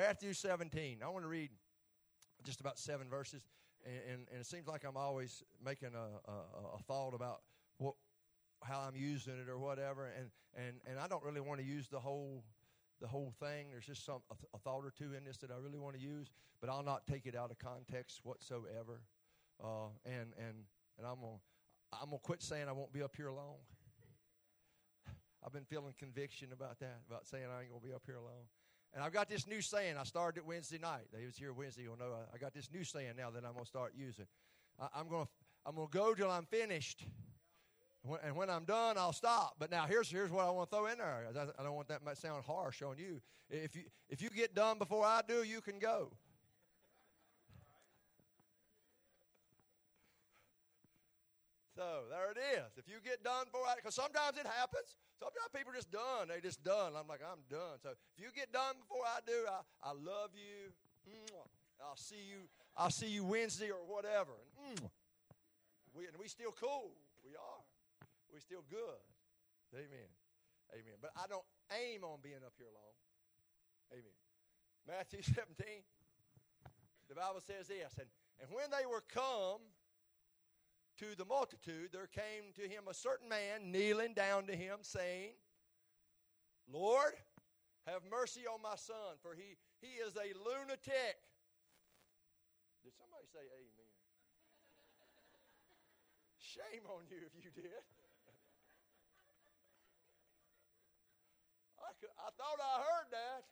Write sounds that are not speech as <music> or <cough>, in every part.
Matthew 17. I want to read just about seven verses, and, and, and it seems like I'm always making a, a, a thought about what how I'm using it or whatever, and, and, and I don't really want to use the whole the whole thing. There's just some a, thought or two in this that I really want to use, but I'll not take it out of context whatsoever. Uh, and and and I'm gonna I'm gonna quit saying I won't be up here long. <laughs> I've been feeling conviction about that, about saying I ain't gonna be up here long. And I've got this new saying. I started it Wednesday night. They was here Wednesday. You'll know I, I got this new saying now that I'm gonna start using. I, am gonna I'm gonna go till I'm finished. And when I'm done, I'll stop. But now here's here's what I want to throw in there. I don't want that to sound harsh on you. If you if you get done before I do, you can go. So there it is. If you get done before I, because sometimes it happens. Sometimes people are just done. They just done. I'm like, I'm done. So if you get done before I do, I, I love you. I'll see you. I'll see you Wednesday or whatever. And We, and we still cool. We are we're still good. Amen. Amen. But I don't aim on being up here long. Amen. Matthew <laughs> 17, the Bible says this And, and when they were come to the multitude, there came to him a certain man kneeling down to him, saying, Lord, have mercy on my son, for he, he is a lunatic. Did somebody say amen? Shame on you if you did. I, could, I thought I heard that.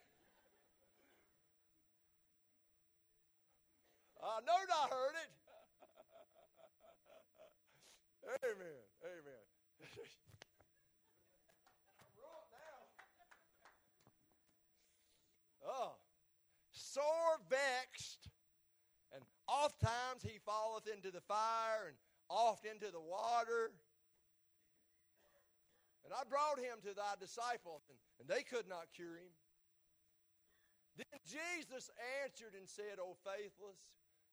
I know I heard it. Amen. Amen. <laughs> oh, sore vexed, and oft times he falleth into the fire, and oft into the water. And I brought him to thy disciples, and, and they could not cure him. Then Jesus answered and said, O faithless,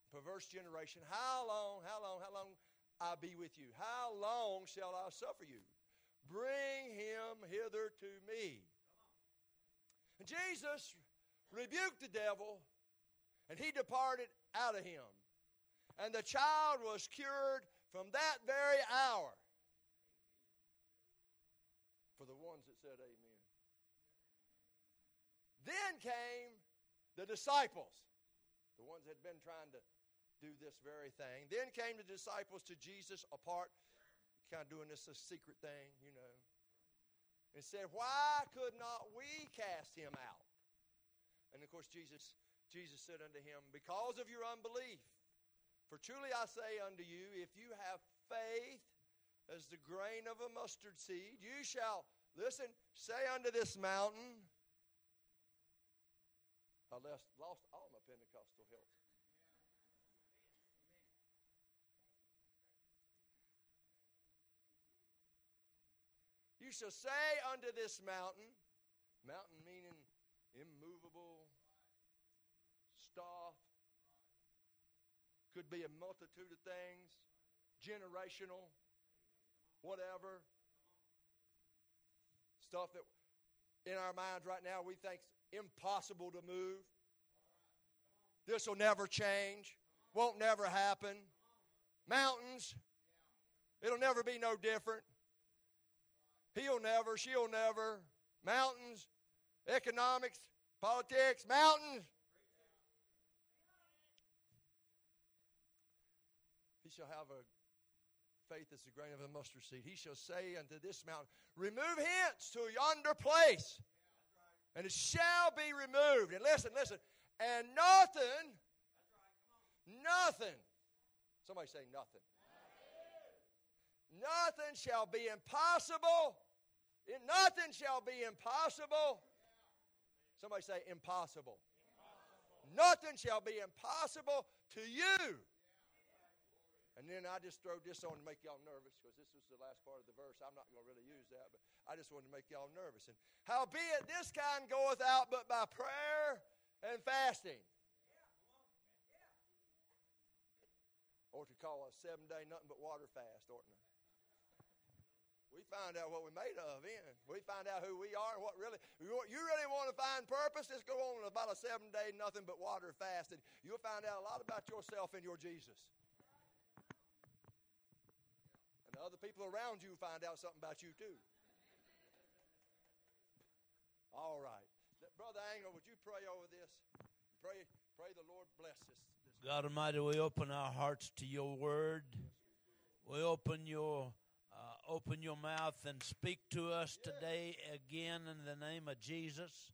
perverse generation, how long, how long, how long I be with you? How long shall I suffer you? Bring him hither to me. And Jesus rebuked the devil, and he departed out of him. And the child was cured from that very hour for the ones that said amen. Then came the disciples, the ones that had been trying to do this very thing. Then came the disciples to Jesus apart, kind of doing this a secret thing, you know, and said, Why could not we cast him out? And of course, Jesus, Jesus said unto him, Because of your unbelief. For truly I say unto you, if you have faith as the grain of a mustard seed. You shall, listen, say unto this mountain, I lost, lost all my Pentecostal help. You shall say unto this mountain, mountain meaning immovable, stuff, could be a multitude of things, generational whatever. Stuff that in our minds right now we think impossible to move. This will never change. Won't never happen. Mountains. It'll never be no different. He'll never, she'll never. Mountains, economics, politics, mountains. He shall have a faith as the grain of a mustard seed. He shall say unto this mountain, Remove hence to yonder place, and it shall be removed. And listen, listen, and nothing, nothing, somebody say nothing. Nothing shall be impossible. Nothing shall be impossible. Somebody say impossible. impossible. Nothing shall be impossible to you and then I just throw this on to make y'all nervous because this was the last part of the verse. I'm not going to really use that, but I just wanted to make y'all nervous. And howbeit this kind goeth out but by prayer and fasting. Or to call a seven day nothing but water fast, oughtn't I? We find out what we're made of in. We find out who we are and what really, you really want to find purpose, just go on about a seven day, nothing but water fast, and you'll find out a lot about yourself and your Jesus. And the other people around you find out something about you too. All right. Brother Angel, would you pray over this? Pray, pray the Lord bless this. God Almighty, we open our hearts to your word. We open your open your mouth and speak to us today again in the name of Jesus.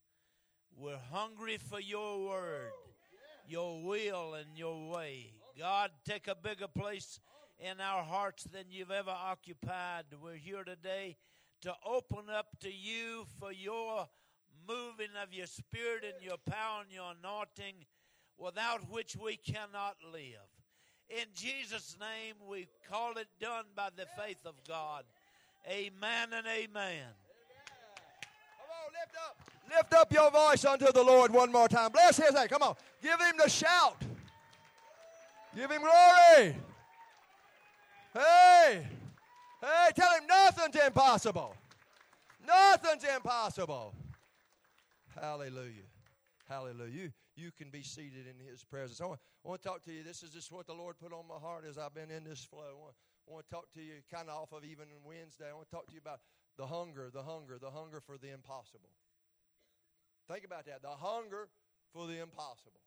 We're hungry for your word, your will, and your way. God, take a bigger place in our hearts than you've ever occupied. We're here today to open up to you for your moving of your spirit and your power and your anointing, without which we cannot live. In Jesus' name, we call it done by the faith of God. Amen and amen. Come on, lift up. Lift up your voice unto the Lord one more time. Bless his name. Come on. Give him the shout. Give him glory. Hey. Hey, tell him nothing's impossible. Nothing's impossible. Hallelujah. Hallelujah. You can be seated in his presence. I want, I want to talk to you. This is just what the Lord put on my heart as I've been in this flow. I want, I want to talk to you kind of off of even Wednesday. I want to talk to you about the hunger, the hunger, the hunger for the impossible. Think about that. The hunger for the impossible.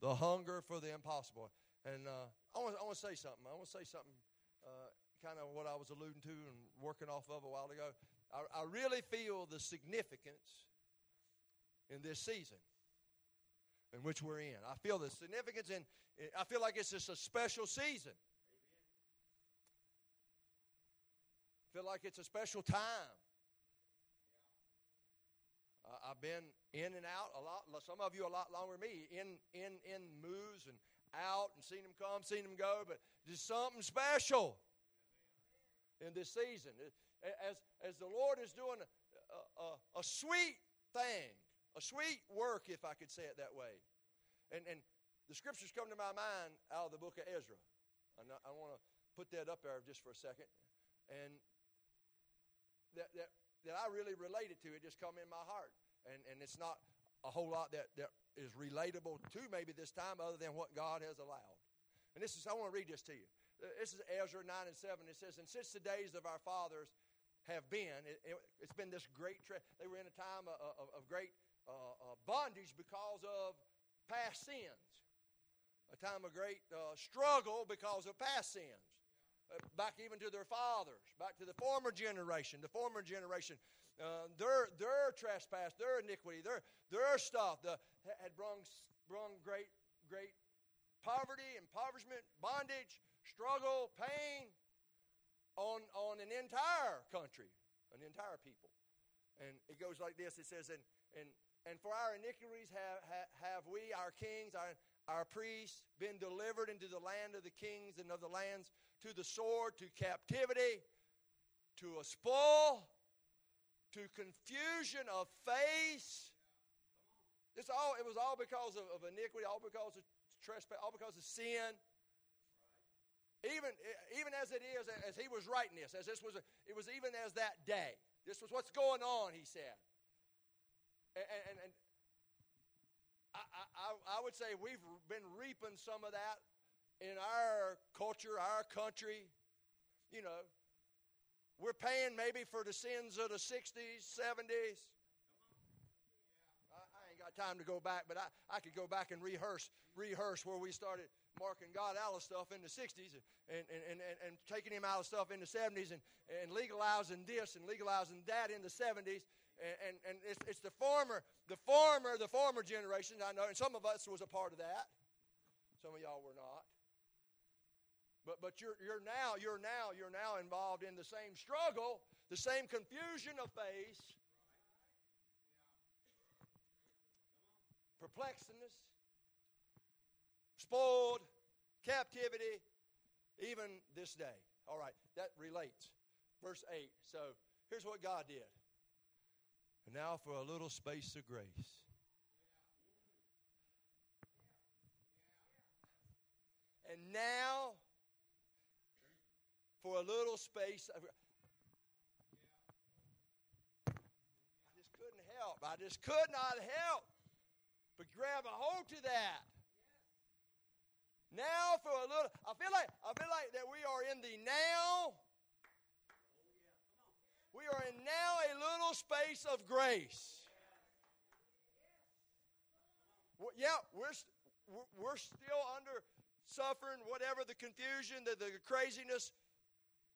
The hunger for the impossible. And uh, I, want, I want to say something. I want to say something, uh, kind of what I was alluding to and working off of a while ago. I, I really feel the significance in this season in which we're in. I feel the significance and I feel like it's just a special season. I feel like it's a special time. Uh, I've been in and out a lot. Some of you a lot longer than me. In in in moves and out and seen them come, seen them go. But there's something special in this season. As as the Lord is doing a, a, a sweet thing a sweet work, if I could say it that way. And, and the scriptures come to my mind out of the book of Ezra. I, I want to put that up there just for a second. And that, that, that I really related to, it just come in my heart. And, and it's not a whole lot that, that is relatable to maybe this time other than what God has allowed. And this is, I want to read this to you. This is Ezra 9 and 7. It says, And since the days of our fathers have been, it, has it, been this great, tra- they were in a time of, of, of great uh, uh, bondage because of past sins, a time of great uh, struggle because of past sins. Uh, back even to their fathers, back to the former generation, the former generation, uh, their their trespass, their iniquity, their their stuff the, had brung brung great great poverty, impoverishment, bondage, struggle, pain on on an entire country, an entire people. And it goes like this. It says, and and and for our iniquities have, have, have we, our kings, our, our priests, been delivered into the land of the kings and of the lands, to the sword, to captivity, to a spoil, to confusion of face. This all, it was all because of, of iniquity, all because of trespass, all because of sin. Even, even as it is, as he was writing this, as this was, a, it was even as that day. This was what's going on, he said. And, and, and I, I, I would say we've been reaping some of that in our culture, our country. You know, we're paying maybe for the sins of the 60s, 70s. I, ain't got time to go back, but I, I could go back and rehearse, rehearse where we started marking God out of stuff in the 60s and, and, and, and, and taking him out of stuff in the 70s and, and legalizing this and legalizing that in the 70s and, and, it's, it's the former, the former, the former generation, I know, and some of us was a part of that. Some of y'all were not. But, but you're, you're now, you're now, you're now involved in the same struggle, the same confusion of face, perplexedness, spoiled, captivity, even this day. All right, that relates. Verse 8. So here's what God did. Now for a little space of grace. And now for a little space of I just couldn't help. I just could not help but grab a hold to that. Now for a little I feel like I feel like that we are in the now we are in now a little space of grace. Yeah, we're we're still under suffering, whatever the confusion, the, the craziness,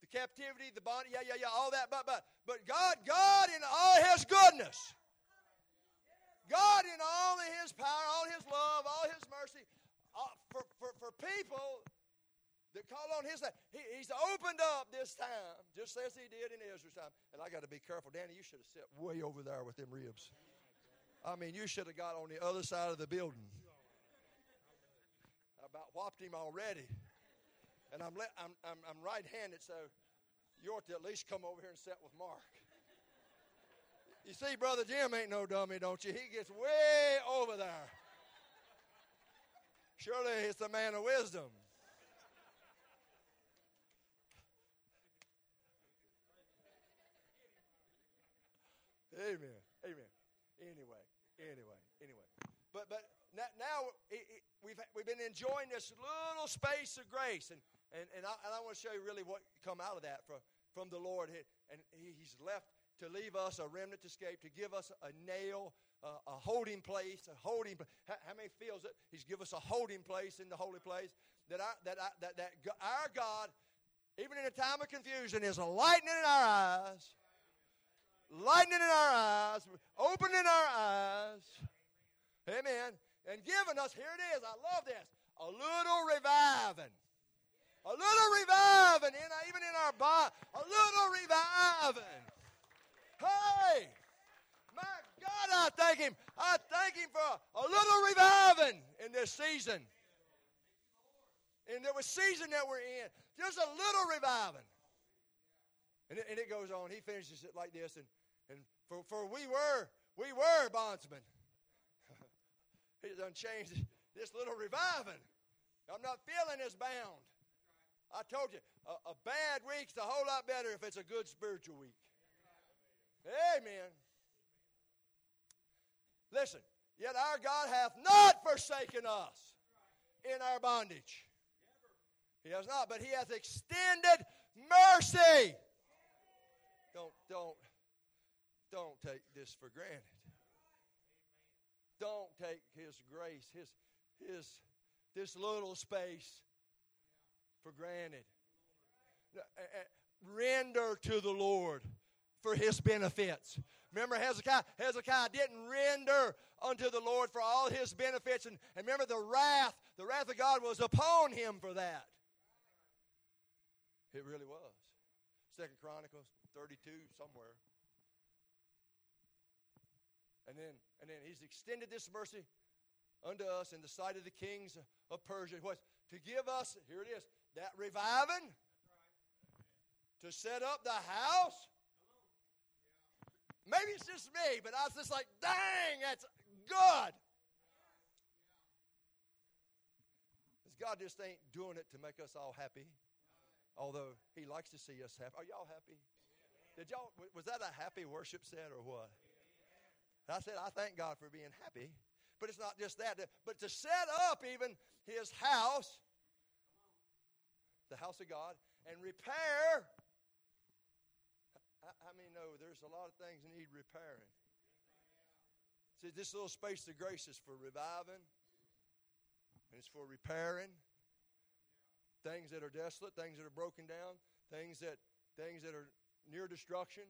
the captivity, the body, yeah, yeah, yeah, all that. But but but God, God in all His goodness, God in all His power, all His love, all His mercy, uh, for, for, for people that call on his name. He, he's opened up this time, just as he did in Israel's time. And I got to be careful. Danny, you should have sat way over there with them ribs. I mean, you should have got on the other side of the building. I about whopped him already. And I'm, le- I'm, I'm, I'm right handed, so you ought to at least come over here and sit with Mark. You see, Brother Jim ain't no dummy, don't you? He gets way over there. Surely he's a man of wisdom. Amen. Amen. Anyway, anyway, anyway. But but now we've we've been enjoying this little space of grace, and and and I, and I want to show you really what come out of that from from the Lord. And He's left to leave us a remnant to escape, to give us a nail a holding place, a holding. How, how many feels it? He's give us a holding place in the holy place. That I, that, I, that, that our God, even in a time of confusion, is a lightning in our eyes, lightning in our eyes, opening our eyes. Amen. And giving us, here it is, I love this, a little reviving. A little reviving, in, even in our body, a little reviving. Hey! My God, I thank Him. I thank Him for a little reviving in this season. In the season that we're in, just a little reviving. And it, and it goes on. He finishes it like this. And for, for we were, we were bondsmen. <laughs> He's unchanged this little reviving. I'm not feeling as bound. I told you, a, a bad week's a whole lot better if it's a good spiritual week. Amen. Listen, yet our God hath not forsaken us in our bondage. He has not, but He hath extended mercy. Don't, don't, don't take this for granted. Don't take His grace, His, His, this little space for granted. Uh, uh, render to the Lord for His benefits. Remember, Hezekiah, Hezekiah didn't render unto the Lord for all his benefits. And, and remember, the wrath, the wrath of God was upon him for that. It really was. Second Chronicles 32, somewhere. And then, and then he's extended this mercy unto us in the sight of the kings of Persia. What? To give us, here it is, that reviving, to set up the house Maybe it's just me, but I was just like, dang, that's good. Because God just ain't doing it to make us all happy, although He likes to see us happy. Are y'all happy? Did y'all, was that a happy worship set or what? I said, I thank God for being happy. But it's not just that, but to set up even His house, the house of God, and repair—I mean, know there's a lot of things that need repairing? See, this little space of grace is for reviving, and it's for repairing things that are desolate, things that are broken down, things that things that are near destruction.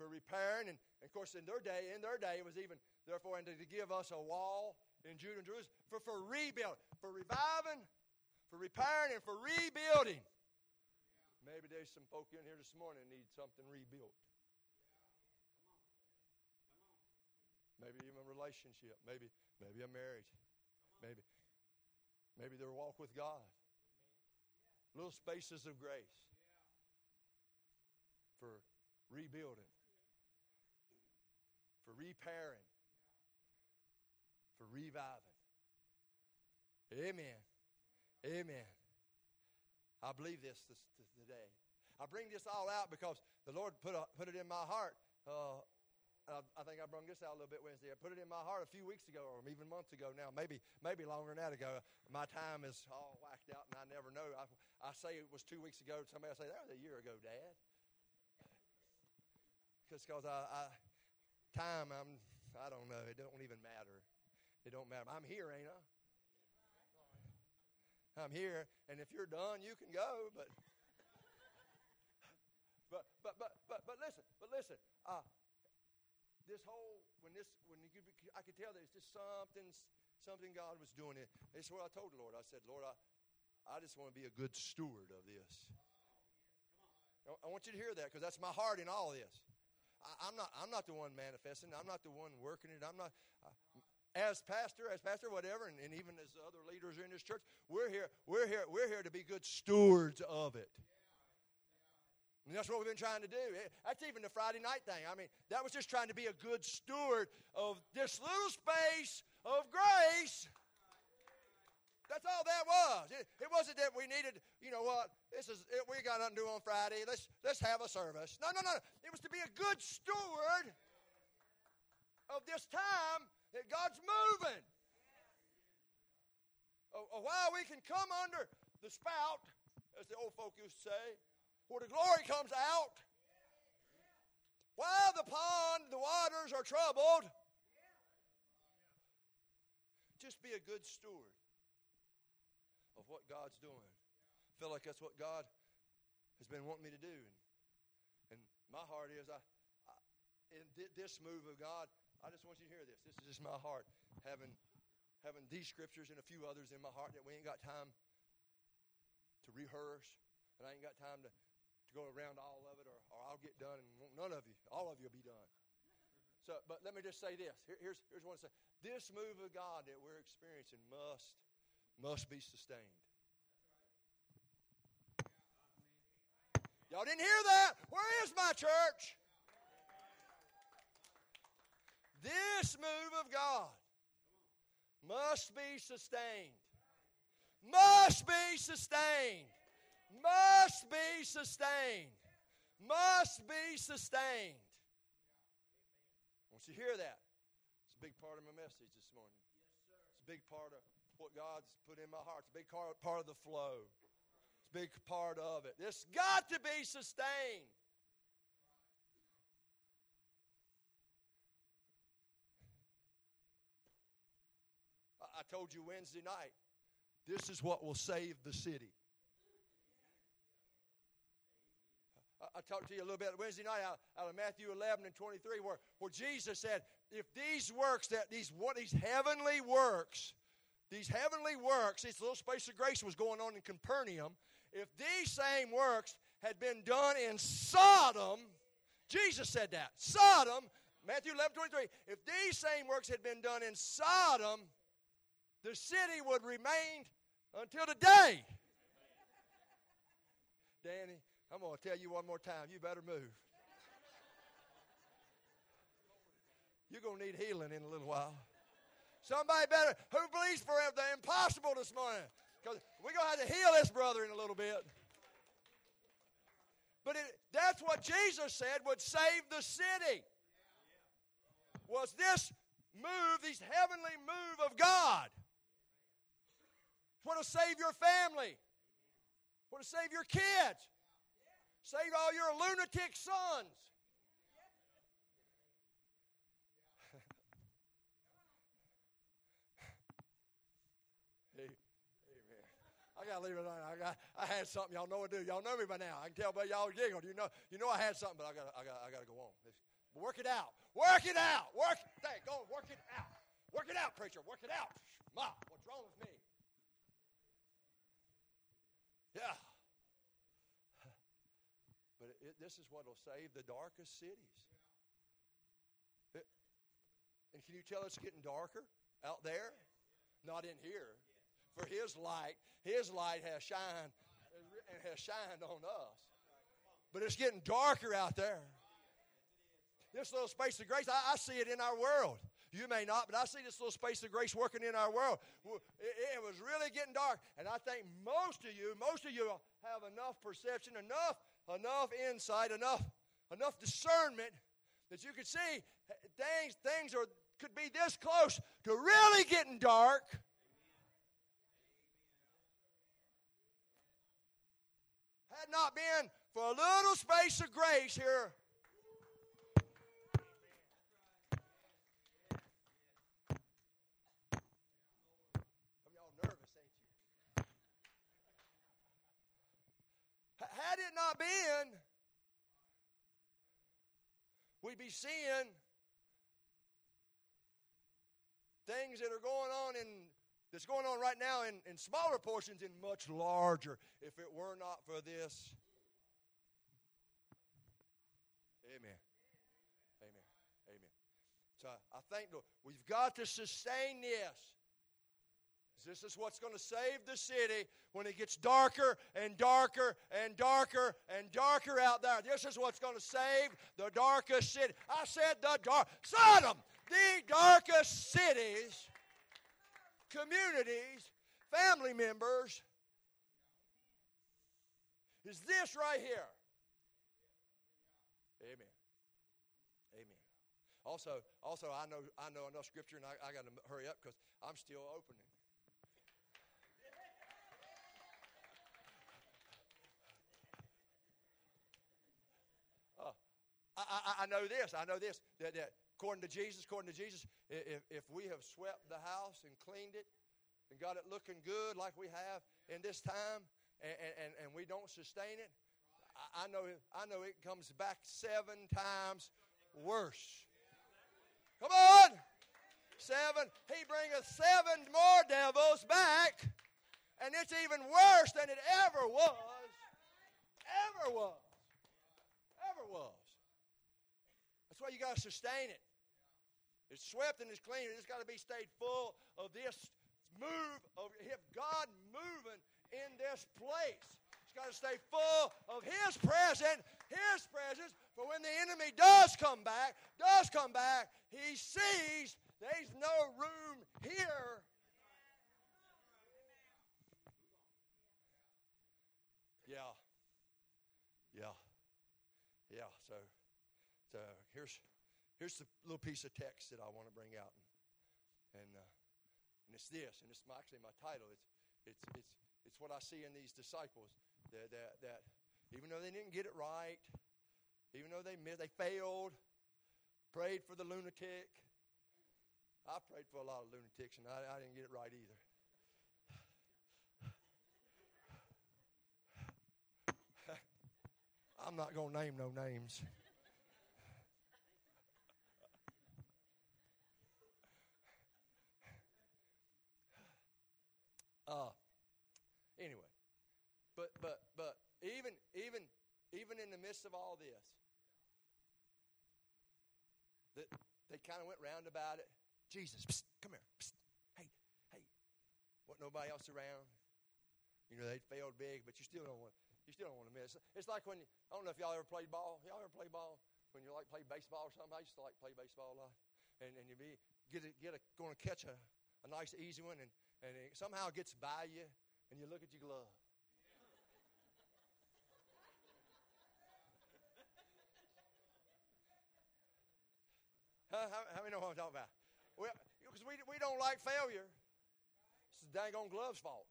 For repairing, and, and of course, in their day, in their day, it was even therefore, and to, give us a wall in Judah and Jerusalem for for rebuild, for reviving, for repairing, and for rebuilding. Maybe there's some folk in here this morning need something rebuilt. Maybe even a relationship. Maybe maybe a marriage. Maybe maybe their walk with God. Little spaces of grace for rebuilding, for repairing, for reviving. Amen. Amen. I believe this, this, this today. I bring this all out because the Lord put, a, put it in my heart uh, I, I think I brought this out a little bit Wednesday. I put it in my heart a few weeks ago, or even months ago now, maybe maybe longer than that ago. My time is all whacked out, and I never know. I, I say it was two weeks ago. Somebody will say that was a year ago, Dad. Because I, I time, I'm I don't know. It don't even matter. It don't matter. I'm here, ain't I? I'm here, and if you're done, you can go. But but but but but but listen, but listen. Uh, this whole when this when you, I could tell that it's just something something God was doing. It. It's what I told the Lord. I said, Lord, I I just want to be a good steward of this. I want you to hear that because that's my heart in all this. I, am not I'm not the one manifesting. I'm not the one working it. I'm not. Uh, as pastor, as pastor, whatever, and, and even as other leaders in this church, we're here, we're here, we're here to be good stewards of it. And that's what we've been trying to do. That's even the Friday night thing. I mean, that was just trying to be a good steward of this little space of grace. That's all that was. It, it, wasn't that we needed, you know what, this is it, we got nothing to do on Friday. Let's let's have a service. No, no, no. It was to be a good steward of this time that God's moving. A, a while we can come under the spout, as the old folk used to say, where the glory comes out. While the pond, the waters are troubled, just be a good steward of what God's doing. I feel like that's what God has been wanting me to do. And, and my heart is, I, I in this move of God, I just want you to hear this. This is just my heart, having, having these scriptures and a few others in my heart that we ain't got time to rehearse, and I ain't got time to, to go around all of it, or, or I'll get done, and none of you, all of you will be done. So, but let me just say this. Here, here's, here's what I say. This move of God that we're experiencing must, must be sustained. Y'all didn't hear that? Where is my church? This move of God must be sustained. Must be sustained. Must be sustained. Must be sustained. Want you hear that. It's a big part of my message this morning. It's a big part of God's put in my heart. It's a big part of the flow. It's a big part of it. This got to be sustained. I told you Wednesday night, this is what will save the city. I talked to you a little bit Wednesday night out, out, of Matthew 11 and 23, where, where Jesus said, if these works, that these what these heavenly works, these heavenly works, this little space of grace was going on in Capernaum, if these same works had been done in Sodom, Jesus said that. Sodom, Matthew 11, 23, if these same works had been done in Sodom, the city would remain until today. Danny, I'm going to tell you one more time. You better move. You're going to need healing in a little while. Somebody better, who believes for the impossible this morning? Because we're going to have to heal this brother in a little bit. But it, that's what Jesus said would save the city. Was this move, this heavenly move of God. Want to save your family. Want to save your kids. Save all your lunatic sons. hey, amen. I gotta leave it alone. I got, I had something. Y'all know I do. Y'all know me by now. I can tell by y'all giggled. You know, you know I had something, but I got, I got, I got to go on. Work it out. Work it out. Work. Hey, go work it out. Work it out, preacher. Work it out. Ma, what's wrong with me? Yeah. But it, this is what will save the darkest cities. It, and can you tell it's getting darker out there? Not in here. For His light, His light has shined and has shined on us. But it's getting darker out there. This little space of grace, I, I see it in our world. You may not, but I see this little space of grace working in our world. It, it, was really getting dark, and I think most of you, most of you have enough perception, enough, enough insight, enough, enough discernment that you could see things, things are, could be this close to really getting dark. Had not been for a little space of grace here have y'all nervous, ain't you? had it not been, we'd be seeing things that are going on in that's going on right now in, in smaller portions and much larger if it were not for this. Amen. Amen. Amen. So I think we've got to sustain this. This is what's going to save the city when it gets darker and darker and darker and darker out there. This is what's going to save the darkest city. I said the dark Sodom, the darkest cities, communities, family members is this right here. Amen. Amen. Also, also I know I know enough scripture and I, I got to hurry up because I'm still opening. Uh, I, I, know this. I know this. That, that according to Jesus, according to Jesus, if, if we have swept the house and cleaned it and got it looking good like we have in this time, and, and, and we don't sustain it, I, I know I know it comes back seven times worse. Come on, seven. He bringeth seven more devils back, and it's even worse than it ever was. Ever was. Ever was. That's why you got to sustain it. It's swept and it's clean. It's got to be stayed full of this move of God moving in this place. It's got to stay full of His presence, His presence. For when the enemy does come back, does come back, he sees there's no room here. Yeah. Yeah. Yeah. So so here's here's the little piece of text that I want to bring out, and and, uh, and it's this, and it's actually my title. It's it's it's it's what I see in these disciples that that, that even though they didn't get it right, even though they they failed, prayed for the lunatic. I prayed for a lot of lunatics, and I, I didn't get it right either. <laughs> I'm not going to name no names. Uh, anyway, but but but even even even in the midst of all this, that they kind of went round about it. Jesus, psst, come here. Psst, hey, hey. What? Nobody else around. You know they failed big, but you still don't want. You still don't want to miss. It's like when I don't know if y'all ever played ball. Y'all ever play ball when you like play baseball or something? I used to like play baseball a lot, and and you be get a, get a going to catch a, a nice easy one and and it somehow gets by you, and you look at your glove. <laughs> Huh? How, how many know what I'm talking about? Well, because we, we don't like failure. It's the dang on glove's fault.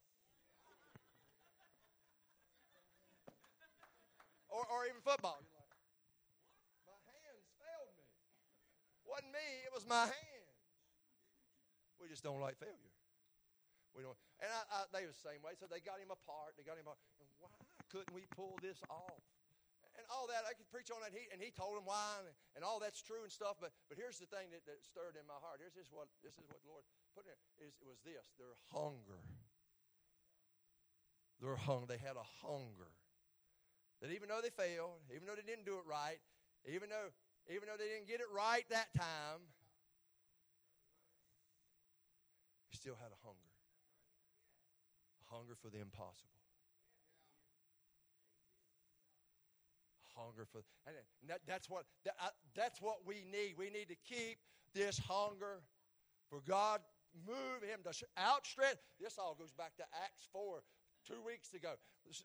<laughs> or, or even football. You're like, my hands failed me. Wasn't me, it was my hands. We just don't like failure. We don't. And I, I, they were the same way. So they got him apart. They got him apart. And why couldn't we pull this off? And all that, I could preach on that. He, and he told them why, and, and all that's true and stuff. But, but here's the thing that, that stirred in my heart. Here's this what this is what the Lord put in it was this their hunger. Their hunger. They had a hunger that even though they failed, even though they didn't do it right, even though even though they didn't get it right that time, they still had a hunger hunger for the impossible. Hunger for, and that, that's what that, uh, that's what we need. We need to keep this hunger for God. Move Him to outstretch. This all goes back to Acts four, two weeks ago,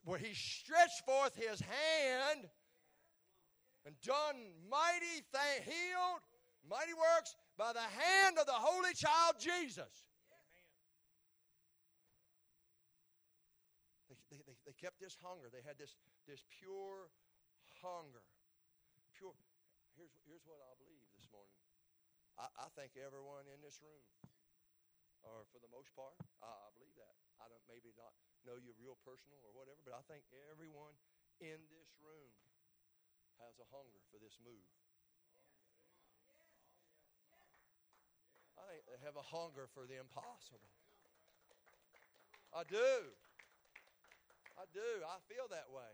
where He stretched forth His hand and done mighty thing, healed, mighty works by the hand of the Holy Child Jesus. They, they, they, they kept this hunger. They had this, this pure hunger. Pure. Here's, here's what I believe this morning. I, I think everyone in this room, or for the most part, I, I believe that. I don't maybe not know you real personal or whatever, but I think everyone in this room has a hunger for this move. I think they have a hunger for the impossible. I do. I do. I feel that way.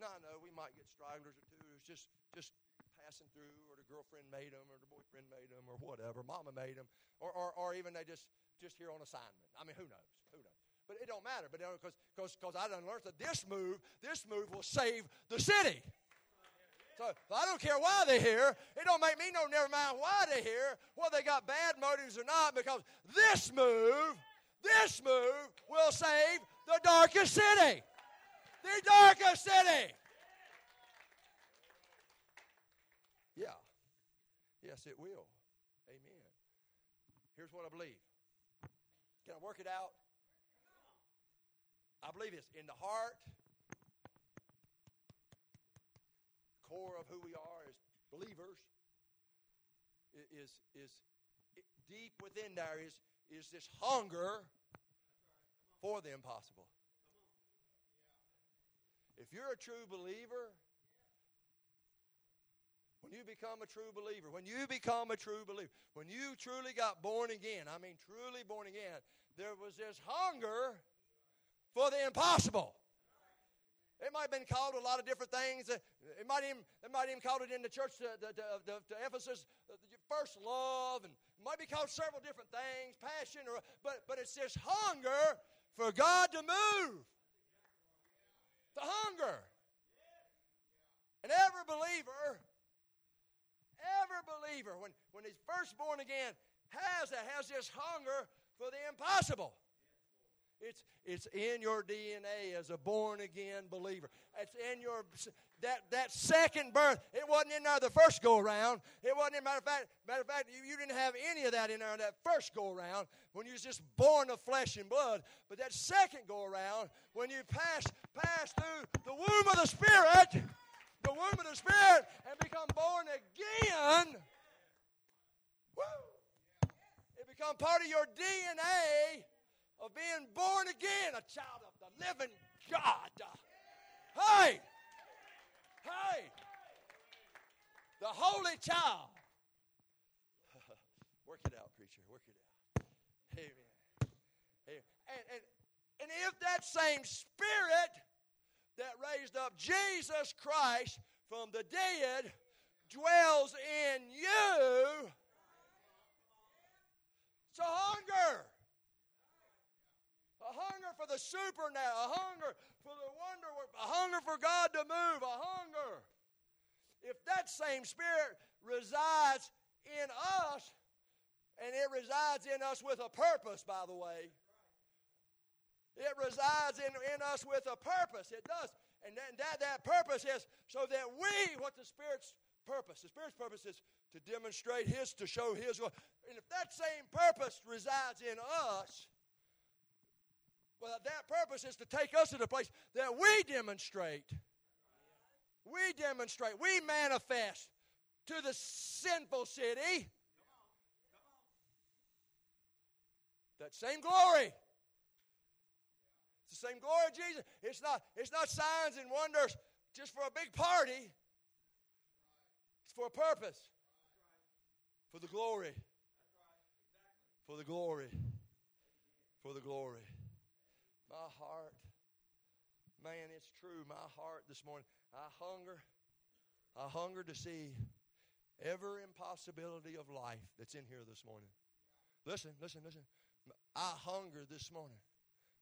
Now I know we might get stragglers or two who's just just passing through, or the girlfriend made them, or the boyfriend made them, or whatever. Mama made them, or or, or even they just just here on assignment. I mean, who knows? Who knows? But it don't matter. But because because because I done learned that this move this move will save the city. So I don't care why they're here. It don't make me no never mind why they're here, whether they got bad motives or not, because this move, this move will save the darkest city. The darkest city. Yeah. Yes, it will. Amen. Here's what I believe. Can I work it out? I believe this in the heart core of who we are as believers is, is deep within there is, is this hunger for the impossible. If you're a true believer, when you become a true believer, when you become a true believer, when you truly got born again, I mean truly born again, there was this hunger for the impossible. It might have been called a lot of different things. It might even, it might even called it in the church to, to, to, to Ephesus, first love, and might be called several different things, passion, or, but, but it's this hunger for God to move. The hunger. And every believer, every believer, when, when he's first born again, has, a has this hunger for the impossible. It's, it's in your DNA as a born again believer. It's in your that that second birth. It wasn't in there the first go around. It wasn't in matter of fact. Matter of fact, you, you didn't have any of that in there that first go around when you was just born of flesh and blood. But that second go around, when you pass pass through the womb of the Spirit, the womb of the Spirit, and become born again. Woo! It become part of your DNA of being born again, a child of the living God. Hey! Hey! The holy child. <laughs> Work it out, preacher. Work it out. Amen. Amen. And, and, and if that same spirit that raised up Jesus Christ from the dead dwells in you, it's a hunger a hunger for the supernatural, a hunger for the wonder, a hunger for God to move, a hunger. If that same Spirit resides in us, and it resides in us with a purpose, by the way, it resides in, in us with a purpose. It does. And that, that, that purpose is so that we, what the Spirit's purpose, the Spirit's purpose is to demonstrate His, to show His. And if that same purpose resides in us, well, that purpose is to take us to the place that we demonstrate. We demonstrate, we manifest to the sinful city that same glory. It's the same glory of Jesus. It's not, it's not signs and wonders just for a big party. It's for a purpose. For the glory. For the glory. For the glory. My heart, man, it's true. My heart this morning, I hunger. I hunger to see every impossibility of life that's in here this morning. Listen, listen, listen. I hunger this morning.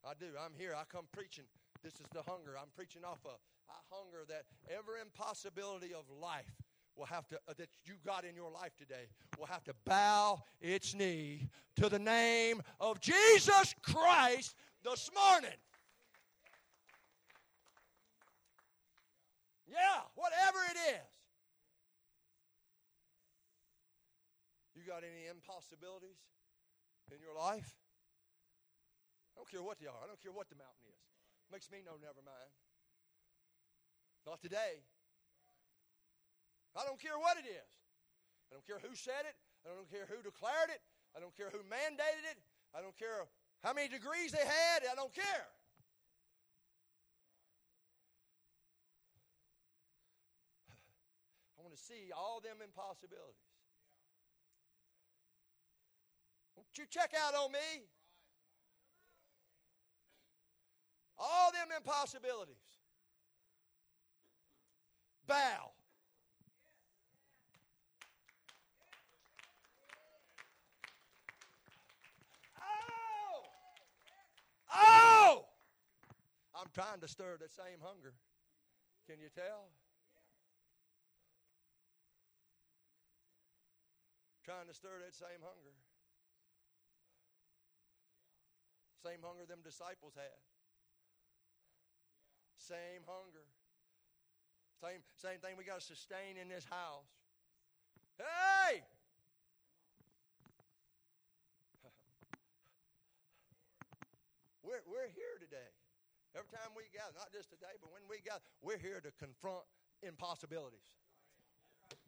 I do. I'm here. I come preaching. This is the hunger I'm preaching off of. I hunger that every impossibility of life will have to uh, that you got in your life today will have to bow its knee to the name of Jesus Christ this morning. Yeah, whatever it is. You got any impossibilities in your life? I don't care what they are. I don't care what the mountain is. Makes me know, never mind. Not today. I don't care what it is. I don't care who said it. I don't care who declared it. I don't care who mandated it. I don't care how many degrees they had. I don't care. <sighs> I want to see all them impossibilities. Won't you check out on me? All them impossibilities. Bow. Oh! I'm trying to stir that same hunger. Can you tell? Trying to stir that same hunger. Same hunger them disciples had. Same hunger. Same, same thing we got to sustain in this house. Hey! We're, we're here today. Every time we gather, not just today, but when we gather, we're here to confront impossibilities. I'm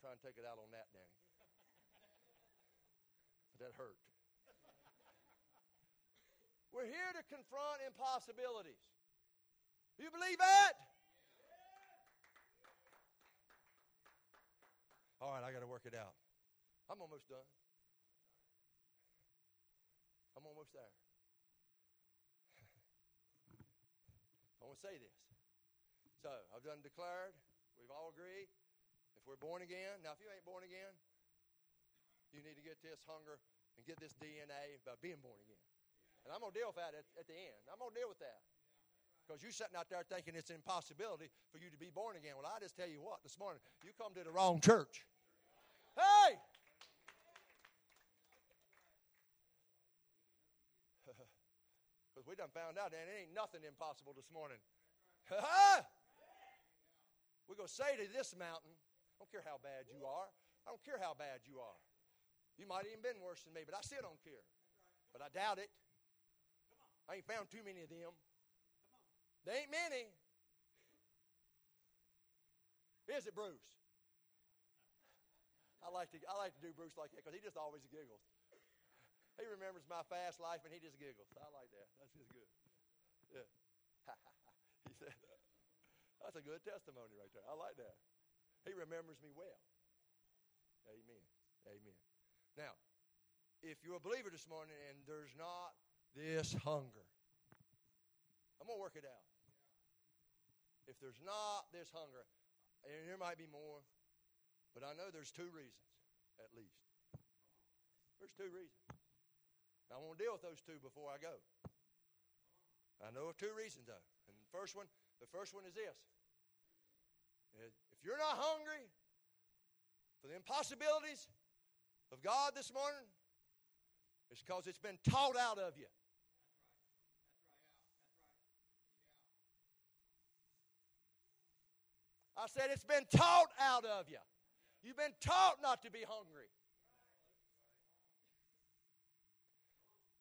trying to take it out on that, Danny. But that hurt. We're here to confront impossibilities. You believe that? All right, I got to work it out. I'm almost done. I'm almost there. <laughs> I want to say this. So, I've done declared. We've all agreed. If we're born again, now if you ain't born again, you need to get this hunger and get this DNA about being born again. And I'm going to deal with that at, at the end. I'm going to deal with that. Because you're sitting out there thinking it's an impossibility for you to be born again. Well, I just tell you what, this morning, you come to the wrong church. Hey! Because we done found out that it ain't nothing impossible this morning. We're going to say to this mountain, I don't care how bad you are. I don't care how bad you are. You might have even been worse than me, but I still don't care. But I doubt it. I ain't found too many of them. There ain't many. Is it Bruce? I like to I like to do Bruce like that because he just always giggles. He remembers my fast life and he just giggles. I like that. That's just good. Yeah. <laughs> he said, "That's a good testimony right there. I like that." He remembers me well. Amen. Amen. Now, if you're a believer this morning and there's not this hunger. I'm going to work it out. If there's not this hunger, and there might be more, but I know there's two reasons, at least. There's two reasons. I want to deal with those two before I go. I know of two reasons, though. And the first one, the first one is this. If you're not hungry for the impossibilities of God this morning, it's because it's been taught out of you. I said it's been taught out of you. You've been taught not to be hungry.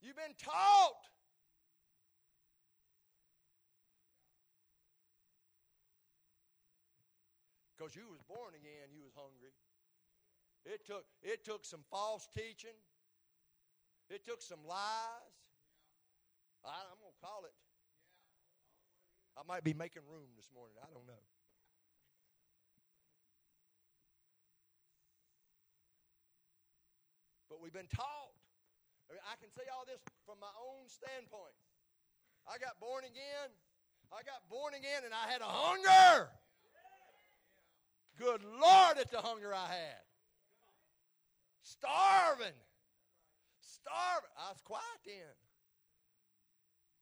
You've been taught. Because you was born again, you was hungry. It took, it took some false teaching. It took some lies. I, I'm going to call it. I might be making room this morning. I don't know. But we've been taught. I, can say all this from my own standpoint. I got born again. I got born again and I had a hunger. Good Lord, at the hunger I had. Starving. Starving. I was quiet then.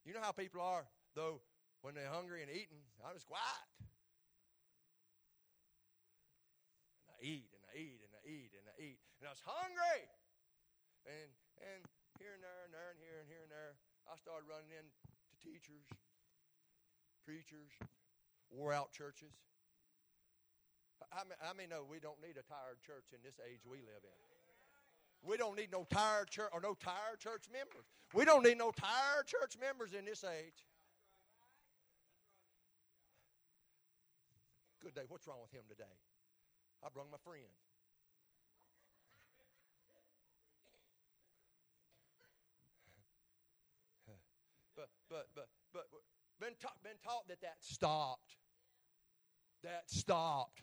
You know how people are, though, when they're hungry and eating. I was quiet. And I eat and I eat and I eat and I eat. And I was hungry and and and there and here and here and there. I started running into teachers, preachers, wore out churches. I mean, I mean, no, we don't need a tired church in this age we live in. We don't need no tired church or no tired church members. We don't need no tired church members in this age. Good day. What's wrong with him today? I brung my friend. But but but but been taught been taught that that stopped. That stopped.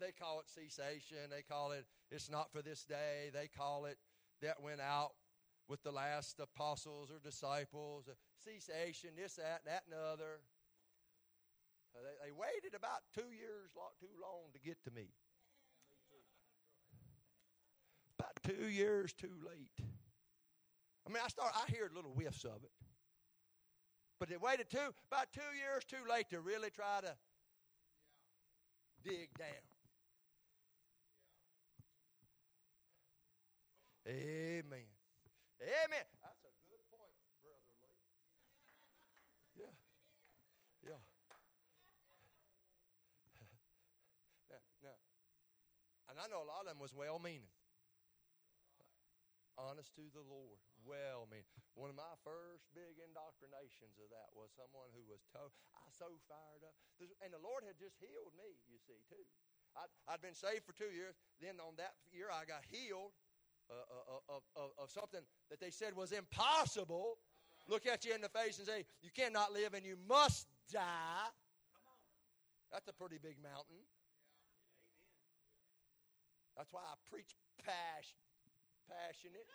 They call it cessation. They call it it's not for this day. They call it that went out with the last apostles or disciples. Cessation, this, that, that, and other. Uh, they, they waited about two years too long to get to me. About two years too late. I mean, I start. I hear little whiffs of it, but they waited two about two years too late to really try to dig down. Amen. Amen. That's a good point, Brother Lee. Yeah. Yeah. <laughs> now, now, and I know a lot of them was well meaning. Honest to the Lord. Well meaning. One of my first big indoctrinations of that was someone who was told, I so fired up. And the Lord had just healed me, you see, too. I'd, I'd been saved for two years. Then on that year, I got healed uh, uh, uh, of, of, of something that they said was impossible look at you in the face and say, You cannot live and you must die. That's a pretty big mountain. That's why I preach passion, passionate.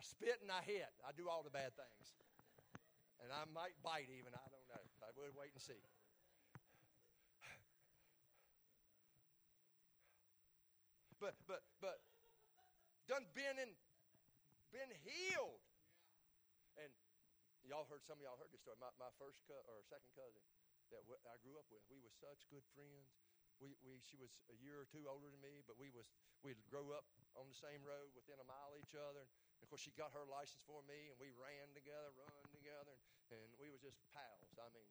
I spit and I hit. I do all the bad things. And I might bite even. I don't know. I would wait and see. but but but done been in been healed. And y'all heard some of y'all heard this story. My, my first co- or second cousin that I grew up with, we were such good friends. We, we she was a year or two older than me, but we was we'd grow up on the same road within a mile of each other. And of course, she got her license for me, and we ran together, run together, and, and we was just pals. I mean,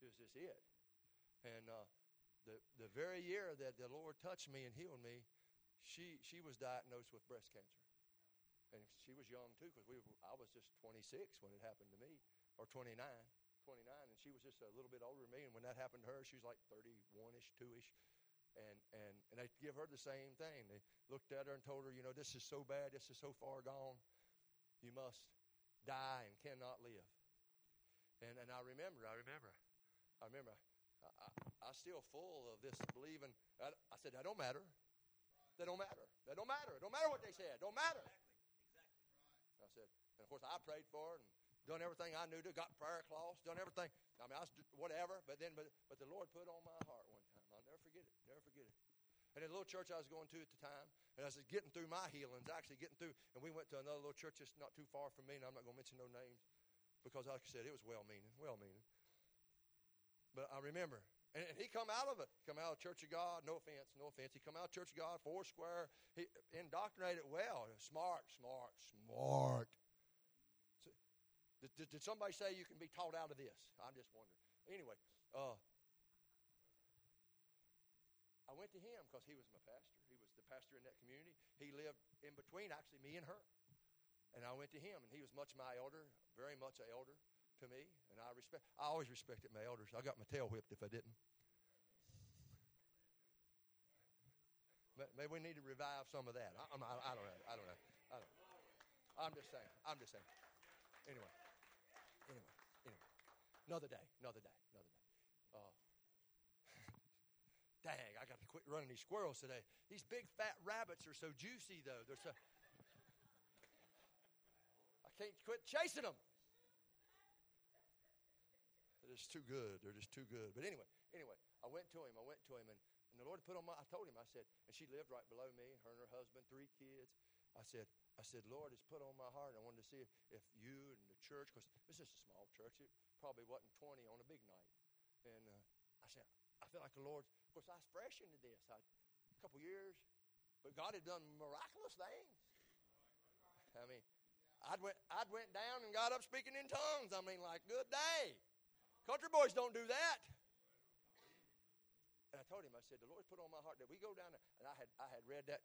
it was just it. And uh, the the very year that the Lord touched me and healed me, she she was diagnosed with breast cancer, and she was young too because we I was just 26 when it happened to me, or 29, 29, and she was just a little bit older than me. And when that happened to her, she was like 31ish, two-ish, and and and they give her the same thing. They looked at her and told her, you know, this is so bad, this is so far gone, you must die and cannot live. And and I remember, I remember, I remember. I, I, I still full of this believing. I, I said, that don't matter. That don't matter. That don't matter. It don't matter what they said. Don't matter. Exactly. Exactly right. I said, and of course I prayed for it and done everything I knew to, got prayer cloths, done everything. I mean, I was whatever. But then, but but the Lord put on my heart one time. I'll never forget it. And in the little church I was going to at the time, and I was getting through my healings, actually getting through, and we went to another little church that's not too far from me, and I'm not going to mention no names because, like I said, it was well meaning, well meaning. But I remember and, he come out of it, come out of Church of God. No offense, no offense. He come out of Church of God, four square. He indoctrinated well. Smart, smart, smart. So, did, did, somebody say you can be taught out of this? I'm just wondering. Anyway, uh, went to him because he was my pastor. He was the pastor in that community. He lived in between, actually, me and her. And I went to him, and he was much my elder, very much an elder to me, and I respect. I always respected my elders. I got my tail whipped if I didn't. Maybe we need to revive some of that. I, I, I don't know. I don't know. I don't. I'm just saying. I'm just saying. Anyway. Anyway. Anyway. Another day. Another day. Another day. Uh, dang! I got to quit running these squirrels today. These big fat rabbits are so juicy, though. They're so. I can't quit chasing them. They're just too good. They're just too good. But anyway, anyway, I went to him. I went to him, and, and the Lord put on my. I told him. I said, and she lived right below me. Her and her husband, three kids. I said, I said, Lord, it's put on my heart. I wanted to see if, if you and the church, because this is a small church. It probably wasn't 20 on a big night. And uh, I said, I feel like the Lord. Of course, I was fresh into this. I, a couple years, but God had done miraculous things. I mean, I'd went, I'd went down and got up speaking in tongues. I mean, like, good day. Country boys don't do that. And I told him, I said, the Lord put on my heart that we go down there. And I had, I had read that,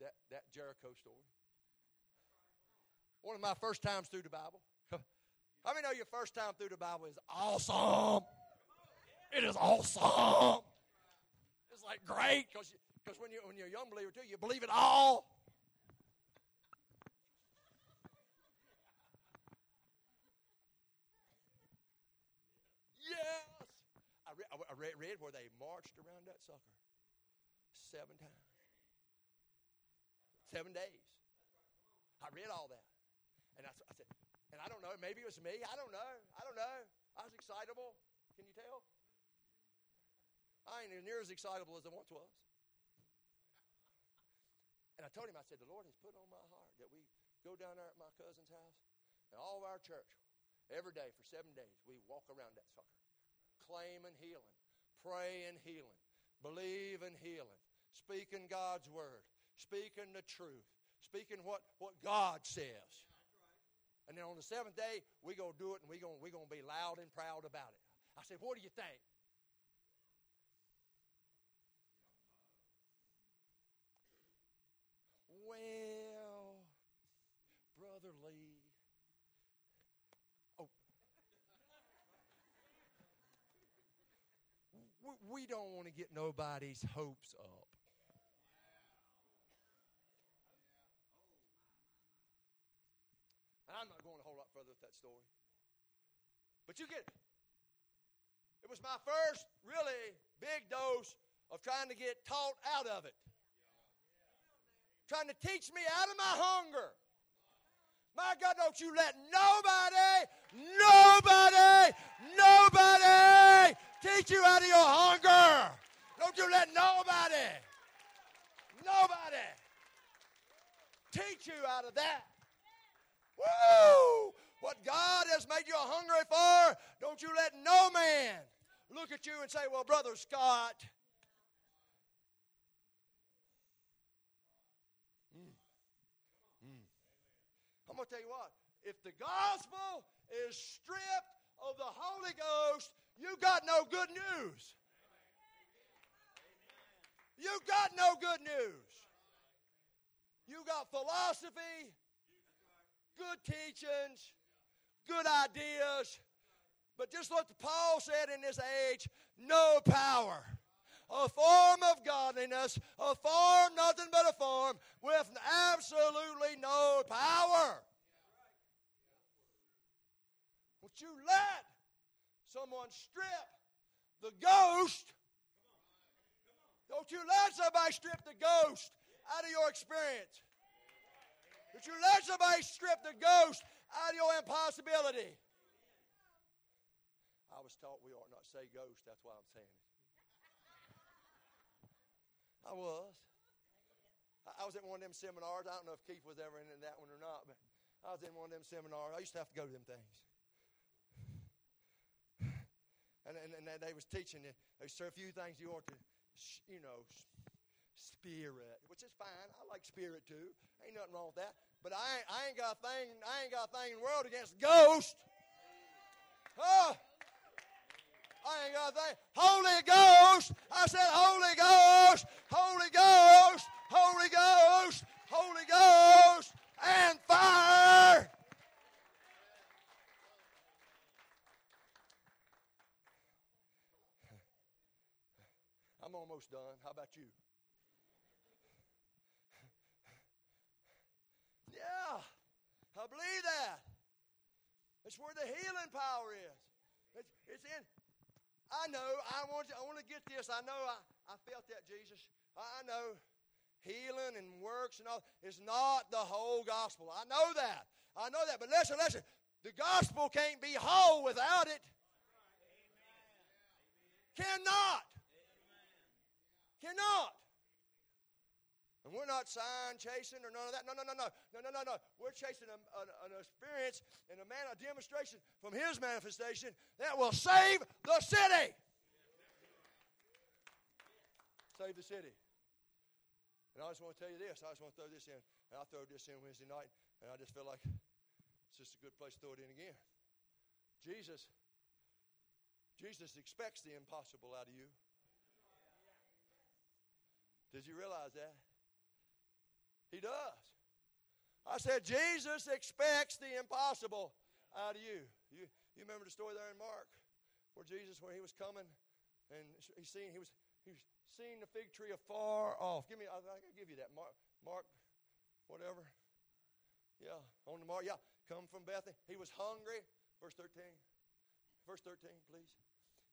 that, that Jericho story. One of my first times through the Bible. <laughs> How many know your first time through the Bible is awesome? It is awesome. It's like great because because when you when you're a young believer too, you believe it all. Yes, I, re- I read, read where they marched around that sucker seven times, seven days. I read all that, and I, I said, and I don't know, maybe it was me. I don't know. I don't know. I was excitable. Can you tell? I ain't near as excitable as I once was. And I told him, I said, the Lord has put on my heart that we go down there at my cousin's house and all of our church, every day for seven days, we walk around that sucker, claiming healing, praying healing, believing healing, speaking God's word, speaking the truth, speaking what, what God says. And then on the seventh day, we're going to do it and we're going we gonna be loud and proud about it. I said, What do you think? Well, Brother Lee. Oh. We don't want to get nobody's hopes up. And I'm not going a whole lot further with that story. But you get it. It was my first really big dose of trying to get taught out of it trying to teach me out of my hunger. My God, don't you let nobody, nobody, nobody teach you out of your hunger. Don't you let nobody, nobody teach you out of that. Woo! What God has made you hungry for, don't you let no man look at you and say, Well, Brother Scott, I'm going to tell you what, if the gospel is stripped of the Holy Ghost, you got no good news. You got no good news. You got philosophy, good teachings, good ideas, but just what Paul said in this age no power. A form of godliness, a form, nothing but a form, with absolutely no power. But you let someone strip the ghost. Don't you let somebody strip the ghost out of your experience. Don't you let somebody strip the ghost out of your impossibility. I was taught we ought not say ghost, that's why I'm saying it. I was. I was at one of them seminars. I don't know if Keith was ever in that one or not, but I was in one of them seminars. I used to have to go to them things and, and, and they was teaching you. There's a few things you ought to, you know, spirit, which is fine. I like spirit too. Ain't nothing wrong with that. But I ain't, I ain't got a thing. I ain't got a thing in the world against ghost. Oh, I ain't got a thing. Holy Ghost. I said Holy Ghost. Holy Ghost. Holy Ghost. Holy Ghost. And fire. Almost done. How about you? yeah, I believe that. It's where the healing power is. It's, it's in. I know. I want. To, I want to get this. I know. I, I felt that Jesus. I know. Healing and works and all is not the whole gospel. I know that. I know that. But listen, listen. The gospel can't be whole without it. Cannot. Cannot. And we're not sign chasing or none of that. No, no, no, no. No, no, no, no. We're chasing a, a, an experience and a man, a demonstration from his manifestation that will save the city. Save the city. And I just want to tell you this. I just want to throw this in. And I throw this in Wednesday night, and I just feel like it's just a good place to throw it in again. Jesus Jesus expects the impossible out of you. Did you realize that? He does. I said, Jesus expects the impossible out of you. You, you remember the story there in Mark where Jesus, when he was coming, and he seen he was he was seeing the fig tree afar off. Give me, I, I give you that Mark, Mark, whatever. Yeah, on the Mark. Yeah, come from Bethany. He was hungry. Verse thirteen. Verse thirteen, please.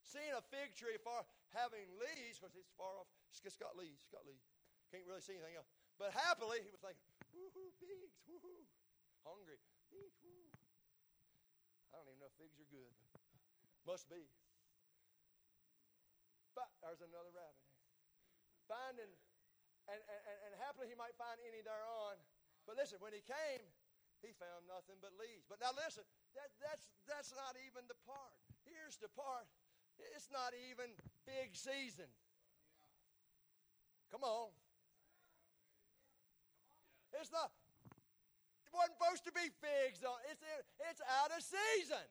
Seeing a fig tree far, having leaves, because it's far off. It's got leaves. It's got leaves. Can't really see anything else. But happily, he was thinking, woohoo, figs, woohoo. Hungry. Figs, woo. I don't even know if figs are good, but must be. But there's another rabbit. Finding, and, and, and happily he might find any thereon. But listen, when he came, he found nothing but leaves. But now listen, that, that's, that's not even the part. Here's the part. It's not even fig season. Come on. It's not. It wasn't supposed to be figs though. It's it's out of season.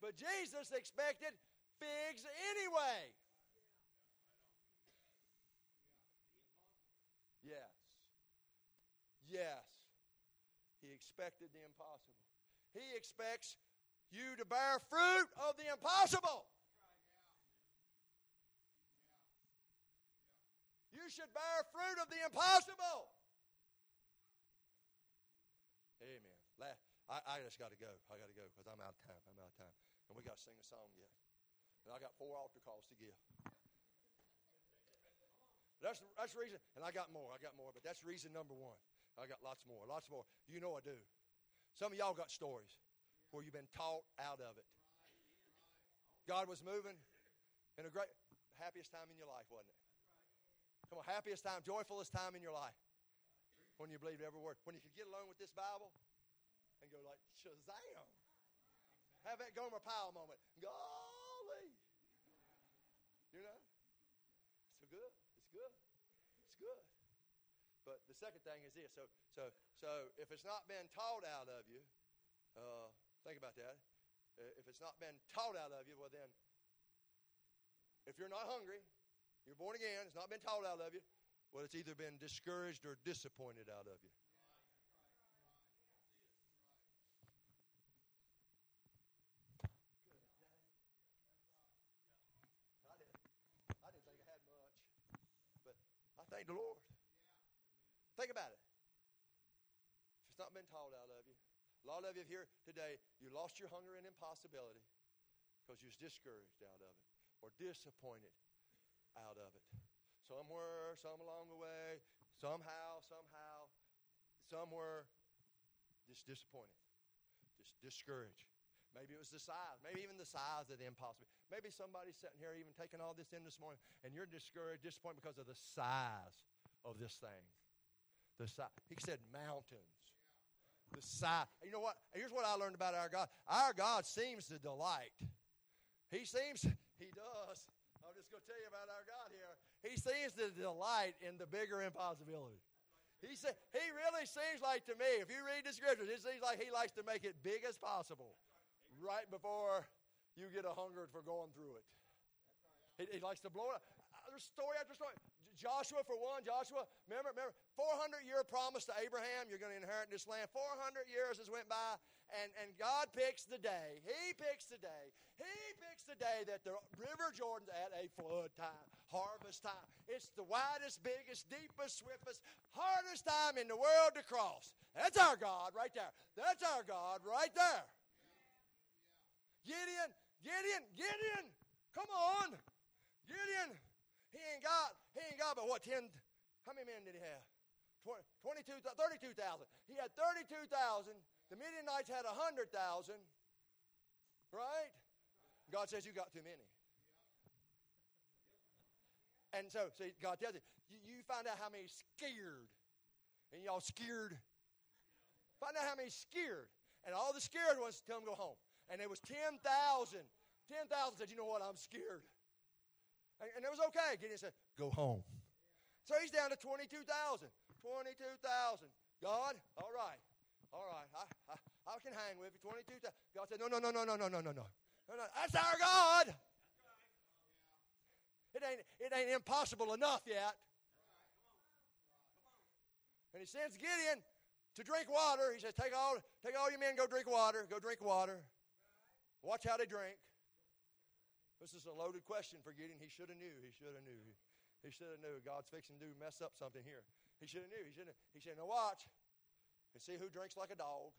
But Jesus expected figs anyway. Yes. Yes. He expected the impossible. He expects you to bear fruit of the impossible. You should bear fruit of the impossible. Amen. I, I just got to go. I got to go because I'm out of time. I'm out of time. And we got to sing a song yet. And I got four altar calls to give. That's, that's reason. And I got more. I got more. But that's reason number one. I got lots more. Lots more. You know I do. Some of y'all got stories where you've been taught out of it. God was moving in a great, happiest time in your life, wasn't it? Come on, happiest time, joyfulest time in your life when you believed every word. When you could get alone with this Bible and go like, Shazam. Have that Gomer Pyle moment. Golly. You know? So good. It's good. It's good. But the second thing is this. So, so, so if it's not been taught out of you, uh, think about that. If it's not been taught out of you, well then, if you're not hungry, you're born again, it's not been taught out of you, well, it's either been discouraged or disappointed out of you. I didn't, think I had much, but I thank the Lord. Think about it. If it's not been taught out of you, a lot of you here today, you lost your hunger and impossibility because you was discouraged out of it or disappointed out of it somewhere, some along the way, somehow, somehow, somewhere, just disappointed, just discouraged. Maybe it was the size, maybe even the size of the impossible. Maybe somebody's sitting here even taking all this in this morning, and you're discouraged, disappointed because of the size of this thing. The size. He said mountains. The size. You know what? Here's what I learned about our God. Our God seems to delight. He seems, he does. I'm just going to tell you about our God here. He seems to delight in the bigger impossibility. He said he really seems like to me, if you read the scriptures, it seems like he likes to make it big as possible, right before you get a hunger for going through it. He, he likes to blow it up. Uh, there's story after story. Joshua, for one, Joshua, remember, remember, 400 year promise to Abraham, you're going to inherit this land. 400 years has went by, and, and God picks the day. He picks the day. He picks the day that the River Jordan's at a flood time, harvest time. It's the widest, biggest, deepest, swiftest, hardest time in the world to cross. That's our God right there. That's our God right there. Gideon, Gideon, Gideon, come on. Gideon, he ain't got, he ain't got but what, 10, how many men did he have? 20, 22, 32,000. He had 32,000. The Midianites had 100,000. Right? God says you got too many. And so, see, God tells you, you, you find out how many scared. And y'all scared. Find out how many scared. And all the scared ones tell them go home. And it was 10,000. 10,000 said, you know what, I'm scared. And, and it was okay. Gideon said, Go home. So he's down to 22,000. 22,000. God, all right. All right. I, I, I can hang with you. 22,000. God said, No, no, no, no, no, no, no, no, no. That's our God. It ain't, it ain't impossible enough yet. And he sends Gideon to drink water. He says, Take all, take all your men, go drink water. Go drink water. Watch how they drink. This is a loaded question for Gideon. He should have knew. He should have knew. He should have knew. God's fixing to mess up something here. He should have knew. He should have. He said, "Now watch, and see who drinks like a dog.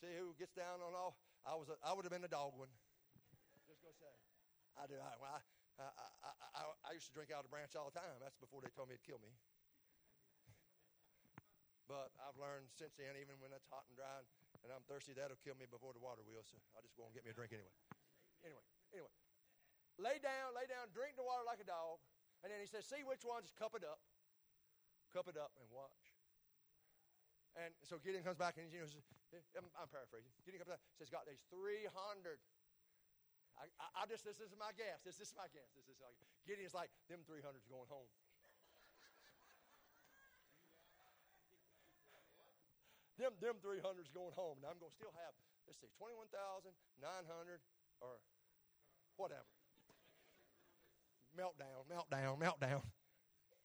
See who gets down on all." I was. A, I would have been a dog one. Just gonna say, I do. I, I, I, I, I, I used to drink out of the branch all the time. That's before they told me it'd kill me. But I've learned since then, even when it's hot and dry and I'm thirsty, that'll kill me before the water will. So I'll just go and get me a drink anyway. Anyway, anyway. Lay down, lay down, drink the water like a dog. And then he says, see which ones cup it up. Cup it up and watch. And so Gideon comes back and you know, I'm, I'm paraphrasing. Gideon comes back says, God, there's 300. I, I, I, just, this, is my guess. This, this is my guess. This is like, Gideon's like, them 300's going home. <laughs> them, them 300's going home. Now I'm going to still have, let's see, 21,900 or whatever. Meltdown, meltdown, meltdown.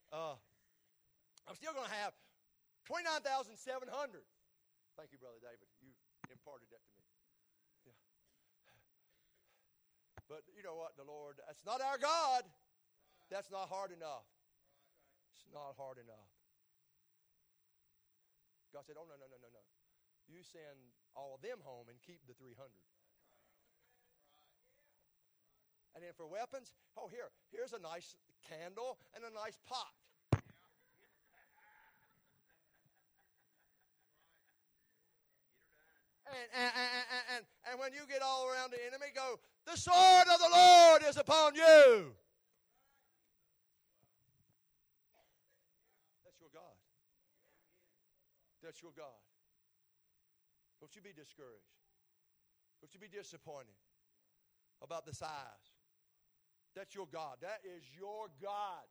Uh, I'm still going to have 29,700. Thank you, Brother David. You imparted that to me. Yeah. But you know what, the Lord, that's not our God. That's not hard enough. It's not hard enough. God said, Oh, no, no, no, no, no. You send all of them home and keep the 300. And then for weapons, oh, here, here's a nice candle and a nice pot. And, and, and, and, and when you get all around the enemy, go, the sword of the Lord is upon you. That's your God. That's your God. Don't you be discouraged. Don't you be disappointed about the size. That's your God. That is your God.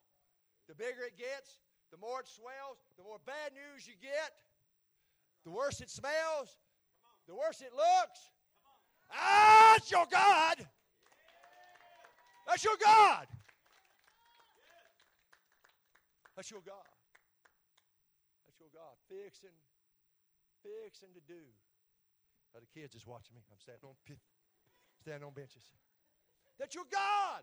The bigger it gets, the more it swells, the more bad news you get, the worse it smells, the worse it looks. Ah, that's your God. That's your God. That's your God. That's your God. Fixing fixing to do. Now the kids is watching me. I'm standing on, standing on benches. That's your God.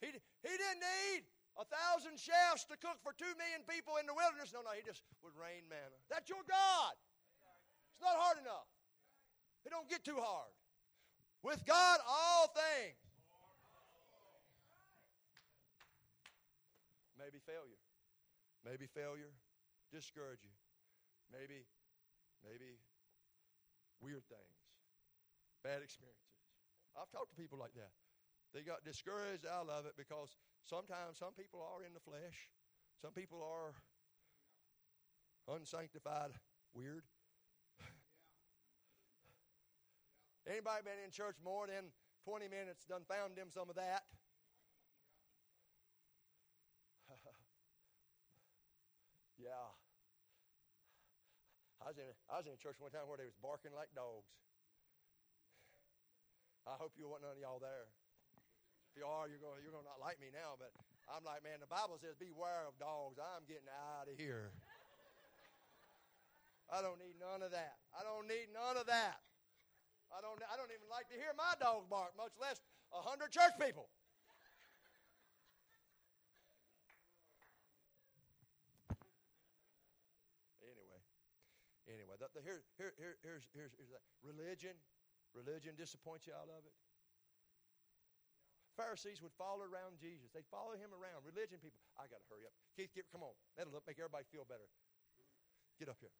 He, he didn't need a thousand chefs to cook for two million people in the wilderness. No, no, he just would rain manna. That's your God. It's not hard enough. It don't get too hard. With God, all things. Maybe failure. Maybe failure discourage you. Maybe, maybe weird things, bad experiences. I've talked to people like that. They got discouraged out of it because sometimes some people are in the flesh, some people are unsanctified, weird. Anybody been in church more than 20 minutes done found them some of that? <laughs> yeah. I was, in, I was in a church one time where they was barking like dogs. I hope you wasn't none of y'all there. If you are, you're going, you're going to not like me now, but I'm like, man, the Bible says beware of dogs. I'm getting out of here. I don't need none of that. I don't need none of that. I don't, I don't even like to hear my dog bark, much less a hundred church people. Anyway, the, the, here, here, here, here's, here's, here's that. Religion, religion disappoints you out of it. Pharisees would follow around Jesus. They'd follow him around. Religion people, I got to hurry up. Keith, get, come on. That'll make everybody feel better. Get up here.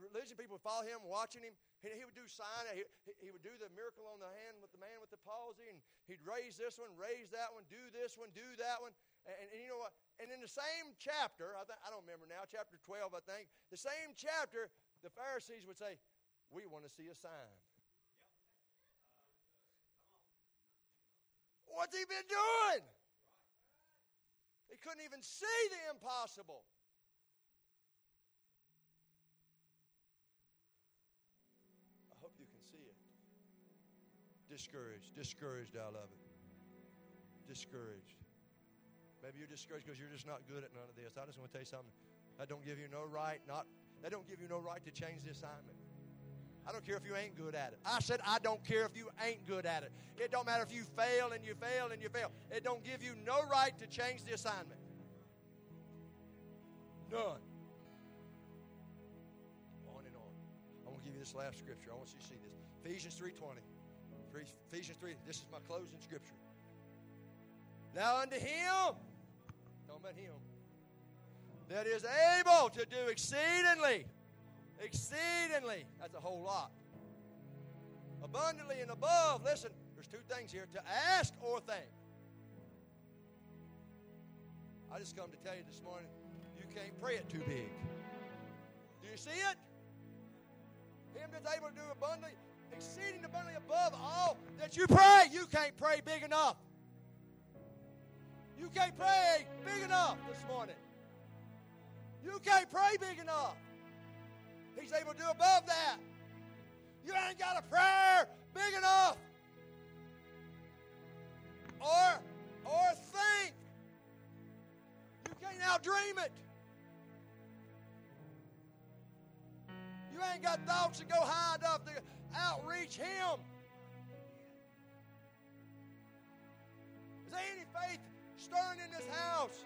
Religion people would follow him, watching him. He, he would do sign. He, he would do the miracle on the hand with the man with the palsy, and he'd raise this one, raise that one, do this one, do that one. And, and, and you know what? And in the same chapter, I, th- I don't remember now, chapter 12, I think, the same chapter, the Pharisees would say, We want to see a sign. What's he been doing? They couldn't even see the impossible. I hope you can see it. Discouraged, discouraged I love it. Discouraged. Maybe you're discouraged because you're just not good at none of this. I just want to tell you something. I don't give you no right, not that don't give you no right to change the assignment. I don't care if you ain't good at it. I said I don't care if you ain't good at it. It don't matter if you fail and you fail and you fail. It don't give you no right to change the assignment. None. On and on. I want to give you this last scripture. I want you to see this. Ephesians 3.20. Ephesians 3. This is my closing scripture. Now unto him, about him, that is able to do exceedingly, exceedingly, that's a whole lot, abundantly and above, listen, there's two things here, to ask or think. I just come to tell you this morning, you can't pray it too big. Do you see it? Him that's able to do abundantly, exceeding abundantly above all that you pray. You can't pray big enough. You can't pray big enough this morning. You can't pray big enough. He's able to do above that. You ain't got a prayer big enough. Or, or think. You can't outdream it. You ain't got thoughts that go high enough to outreach Him. Is there any faith stirring in this house?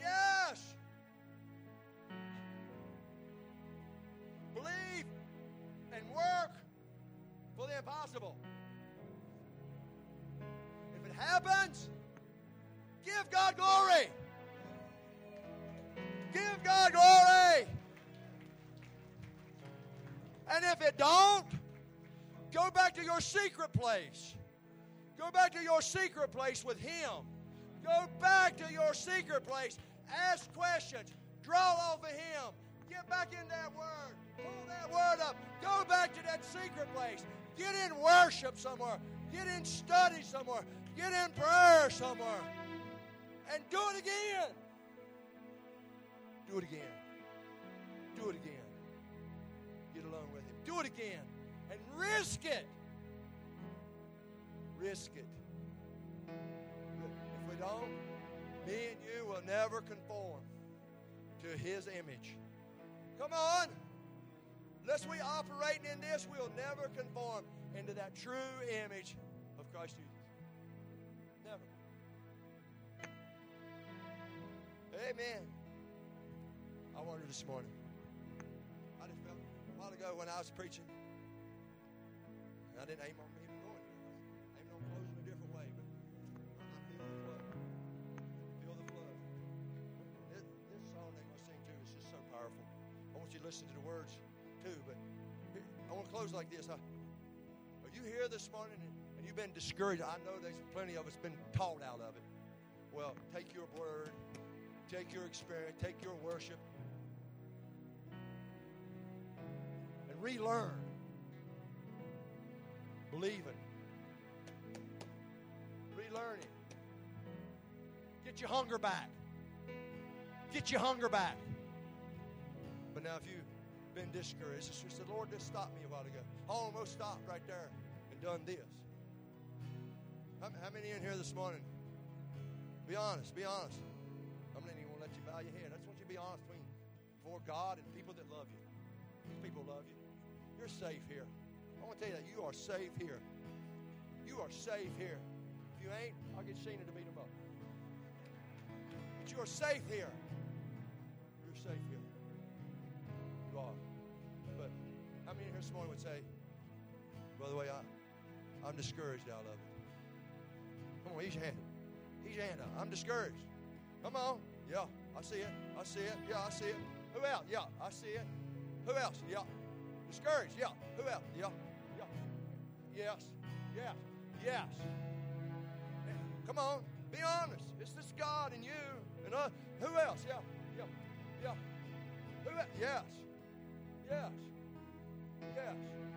Yes. Work for the impossible. If it happens, give God glory. Give God glory. And if it don't, go back to your secret place. Go back to your secret place with Him. Go back to your secret place. Ask questions. Draw of Him. Get back in that Word. Pull that Word up. Go back to that secret place. Get in worship somewhere. Get in study somewhere. Get in prayer somewhere. And do it again. Do it again. Do it again. Get along with Him. Do it again. And risk it. Risk it. If we don't, me and you will never conform to His image. Come on. Unless we operate in this, we'll never conform into that true image of Christ Jesus. Never. Amen. I wondered this morning. I just felt a while ago when I was preaching, and I didn't aim on even going. I aimed on closing a different way, but I feel the flood. Feel the flood. This, this song they're going to sing too is just so powerful. I want you to listen to the words too, but I want to close like this. I, are you here this morning and, you've been discouraged? I know there's plenty of us been taught out of it. Well, take your word, take your experience, take your worship, and relearn. Believing. Relearning. Get your hunger back. Get your hunger back. But now, if you've been discouraged, just the Lord just stopped me a while ago. I almost stopped right there and done this. How, how many in here this morning? Be honest. Be honest. I'm not even going to let you bow your head. I just want you to be honest between before God and people that love you. These people love you. You're safe here. I want to tell you that you are safe here. You are safe here. If you ain't, I'll get Sheena to beat them up. But you are safe here. But how many here this morning would say, by the Way, I, I'm discouraged out of it. Come on, ease your hand. Ease your hand. I'm discouraged. Come on. Yeah, I see it. I see it. Yeah, I see it. Who else? Yeah, I see it. Who else? Yeah. Discouraged. Yeah. Who else? Yeah. Yeah. Yes. Yes. Yes. Yeah. Come on. Be honest. It's this God and you and us. Who else? Yeah. Yeah. Yeah. Who else? Yes. Yes. Yes.